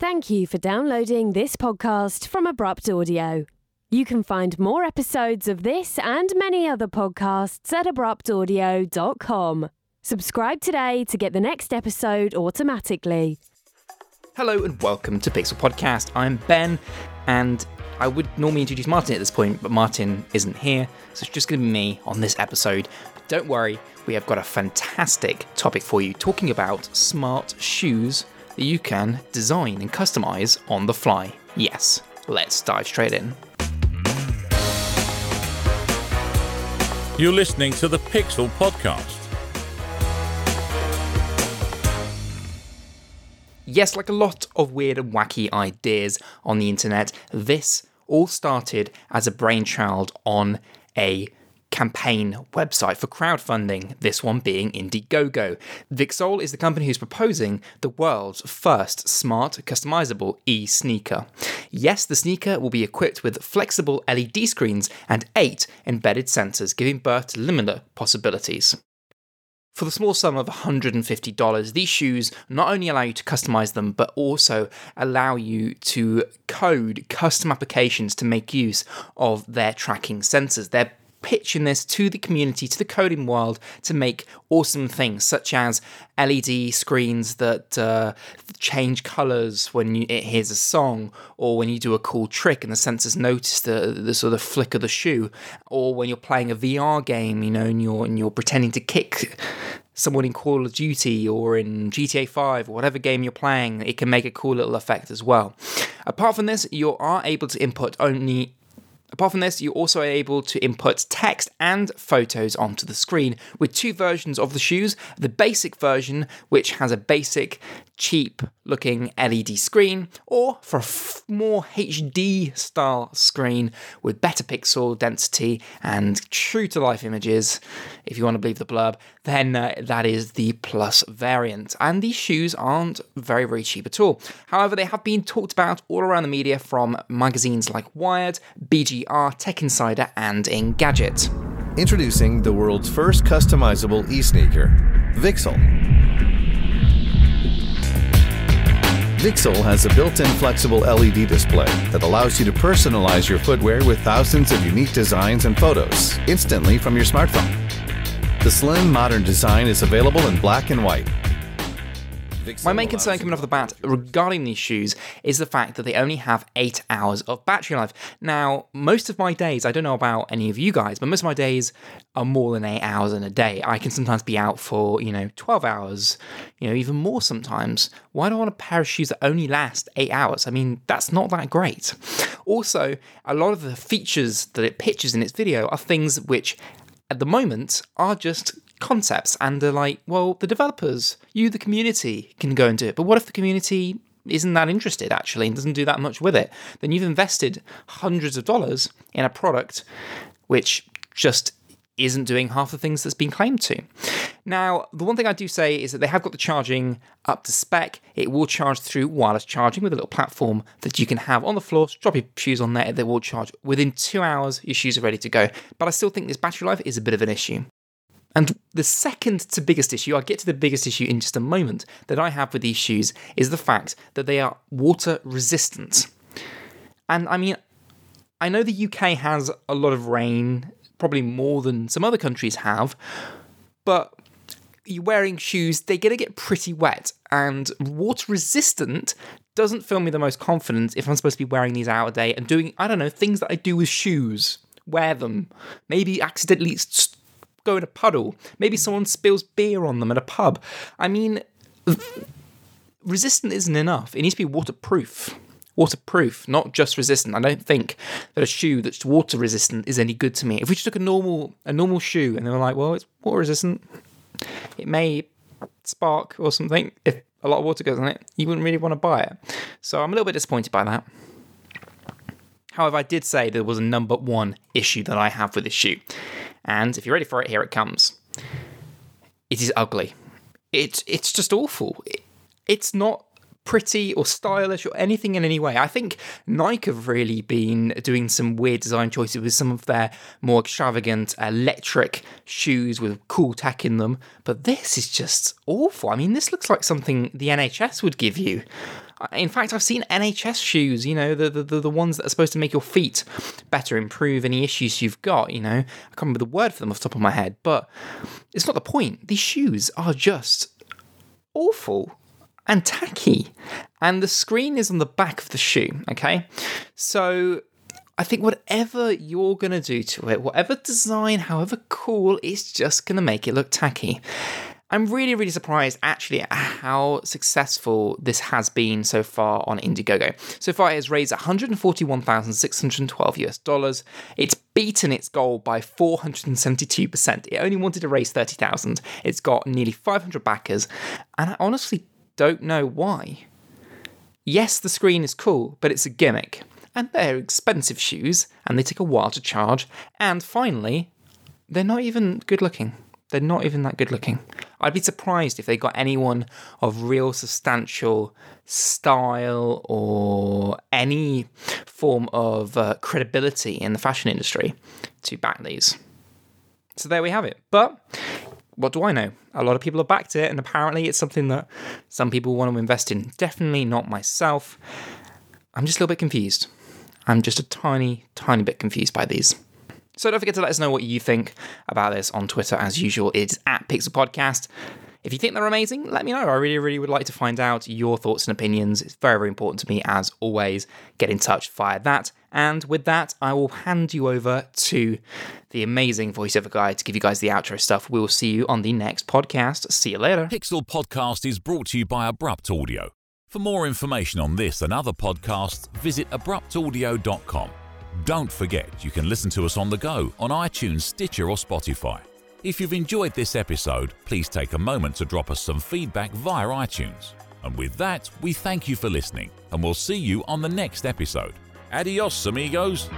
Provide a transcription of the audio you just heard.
Thank you for downloading this podcast from Abrupt Audio. You can find more episodes of this and many other podcasts at abruptaudio.com. Subscribe today to get the next episode automatically. Hello and welcome to Pixel Podcast. I'm Ben, and I would normally introduce Martin at this point, but Martin isn't here, so it's just going to be me on this episode. Don't worry, we have got a fantastic topic for you talking about smart shoes that you can design and customize on the fly. Yes, let's dive straight in. You're listening to the Pixel Podcast. Yes, like a lot of weird and wacky ideas on the internet, this all started as a brainchild on a campaign website for crowdfunding, this one being Indiegogo. Vixole is the company who's proposing the world's first smart, customizable e sneaker. Yes, the sneaker will be equipped with flexible LED screens and eight embedded sensors, giving birth to limitless possibilities. For the small sum of $150, these shoes not only allow you to customize them, but also allow you to code custom applications to make use of their tracking sensors. They're pitching this to the community, to the coding world, to make awesome things such as LED screens that uh, change colors when you, it hears a song, or when you do a cool trick and the sensors notice the, the sort of flick of the shoe, or when you're playing a VR game, you know, and you're and you're pretending to kick someone in Call of Duty or in GTA 5 or whatever game you're playing, it can make a cool little effect as well. Apart from this, you are able to input only Apart from this, you're also able to input text and photos onto the screen with two versions of the shoes. The basic version, which has a basic, cheap looking LED screen, or for a f- more HD style screen with better pixel density and true to life images, if you want to believe the blurb, then uh, that is the plus variant. And these shoes aren't very, very cheap at all. However, they have been talked about all around the media from magazines like Wired, BGR, Tech Insider, and Engadget. Introducing the world's first customizable e sneaker, Vixole. Vixole has a built in flexible LED display that allows you to personalize your footwear with thousands of unique designs and photos instantly from your smartphone. The slim, modern design is available in black and white. My main concern coming off the bat regarding these shoes is the fact that they only have eight hours of battery life. Now, most of my days, I don't know about any of you guys, but most of my days are more than eight hours in a day. I can sometimes be out for, you know, 12 hours, you know, even more sometimes. Why do I want a pair of shoes that only last eight hours? I mean, that's not that great. Also, a lot of the features that it pitches in its video are things which at the moment are just concepts and they're like, well, the developers, you, the community, can go and do it. But what if the community isn't that interested actually and doesn't do that much with it? Then you've invested hundreds of dollars in a product which just isn't doing half the things that's been claimed to. Now, the one thing I do say is that they have got the charging up to spec. It will charge through wireless charging with a little platform that you can have on the floor. Drop your shoes on there, they will charge. Within two hours, your shoes are ready to go. But I still think this battery life is a bit of an issue. And the second to biggest issue, I'll get to the biggest issue in just a moment, that I have with these shoes is the fact that they are water resistant. And I mean, I know the UK has a lot of rain, probably more than some other countries have, but you're wearing shoes, they're going to get pretty wet. And water resistant doesn't fill me the most confident if I'm supposed to be wearing these out a day and doing, I don't know, things that I do with shoes. Wear them. Maybe accidentally st- go in a puddle. Maybe someone spills beer on them at a pub. I mean, resistant isn't enough. It needs to be waterproof. Waterproof, not just resistant. I don't think that a shoe that's water resistant is any good to me. If we just took a normal a normal shoe and they were like, well, it's water resistant, it may spark or something. If a lot of water goes on it, you wouldn't really want to buy it. So I'm a little bit disappointed by that. However, I did say there was a number one issue that I have with this shoe. And if you're ready for it, here it comes. It is ugly. It's it's just awful. It, it's not pretty or stylish or anything in any way. I think Nike have really been doing some weird design choices with some of their more extravagant electric shoes with cool tech in them, but this is just awful. I mean, this looks like something the NHS would give you. In fact, I've seen NHS shoes, you know, the, the, the ones that are supposed to make your feet better, improve any issues you've got, you know. I can't remember the word for them off the top of my head, but it's not the point. These shoes are just awful and tacky. And the screen is on the back of the shoe, okay? So I think whatever you're going to do to it, whatever design, however cool, it's just going to make it look tacky. I'm really, really surprised actually at how successful this has been so far on Indiegogo. So far, it has raised 141,612 US dollars. It's beaten its goal by 472%. It only wanted to raise 30,000. It's got nearly 500 backers, and I honestly don't know why. Yes, the screen is cool, but it's a gimmick. And they're expensive shoes, and they take a while to charge. And finally, they're not even good looking. They're not even that good looking. I'd be surprised if they got anyone of real substantial style or any form of uh, credibility in the fashion industry to back these. So there we have it. But what do I know? A lot of people have backed it, and apparently it's something that some people want to invest in. Definitely not myself. I'm just a little bit confused. I'm just a tiny, tiny bit confused by these. So don't forget to let us know what you think about this on Twitter as usual. It's at Pixel Podcast. If you think they're amazing, let me know. I really, really would like to find out your thoughts and opinions. It's very, very important to me, as always. Get in touch via that. And with that, I will hand you over to the amazing voiceover guy to give you guys the outro stuff. We will see you on the next podcast. See you later. Pixel Podcast is brought to you by Abrupt Audio. For more information on this and other podcasts, visit abruptaudio.com. Don't forget, you can listen to us on the go on iTunes, Stitcher, or Spotify. If you've enjoyed this episode, please take a moment to drop us some feedback via iTunes. And with that, we thank you for listening, and we'll see you on the next episode. Adios, amigos!